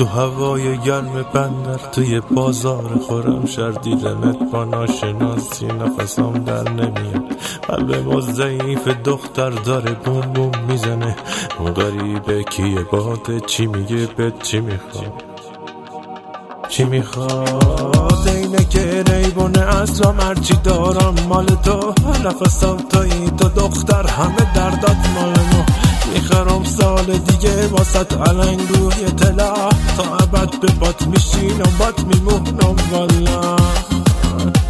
تو هوای گرم بندر توی بازار خورم شر دیدنت با ناشناسی نفسم در نمیاد. قلب ما ضعیف دختر داره بوم بوم می‌زنه. اون غریبه کیه؟ باده چی میگه؟ به چی می‌خواد؟ چی می‌خواد؟ اینه که ریبونه اصلا مرچی دارم مال تو. نفسم تایی تو دختر همه دردات مال ما. می‌خرم سال دیگه واسط علنگ روی تلا تا ابد به بات میشینم بات میمونم والا.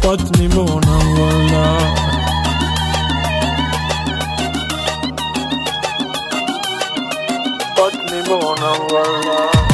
بات میمونم والا. بات میمونم والا.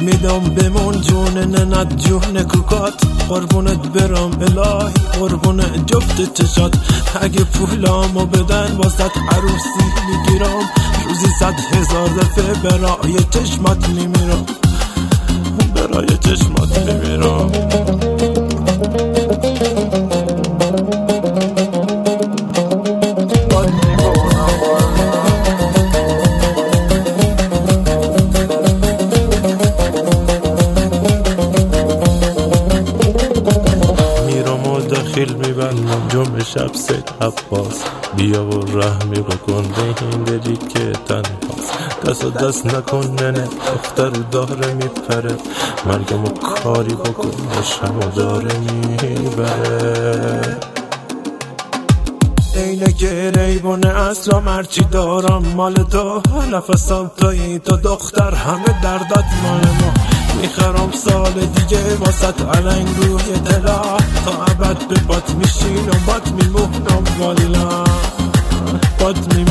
میدم بمون جون ننت جون کوکات. قربونت برم الهی قربون جفت چشات. اگه پولامو بدن واسط عروسی می‌گیرم. روزی صد هزار دفعه برای چشمات میمیرم. برای چشمات میمیرم. و دخیل میبندم جمع شب سید عباس. بیا و رحمی بکن به این دلی که تنهاست. دست و دست نکن ننه دختر داره میپره. مرگم و کاری بکن شما داره می‌بره. اینه که ریبونه اصلا مرچی دارم. مال تو نفسم تایی تو دختر همه دردات مال ما. می‌خرم سال دیگه واسط علنگ روی دلا. تا ابد به بات میشینم بات میمونم والا بات والا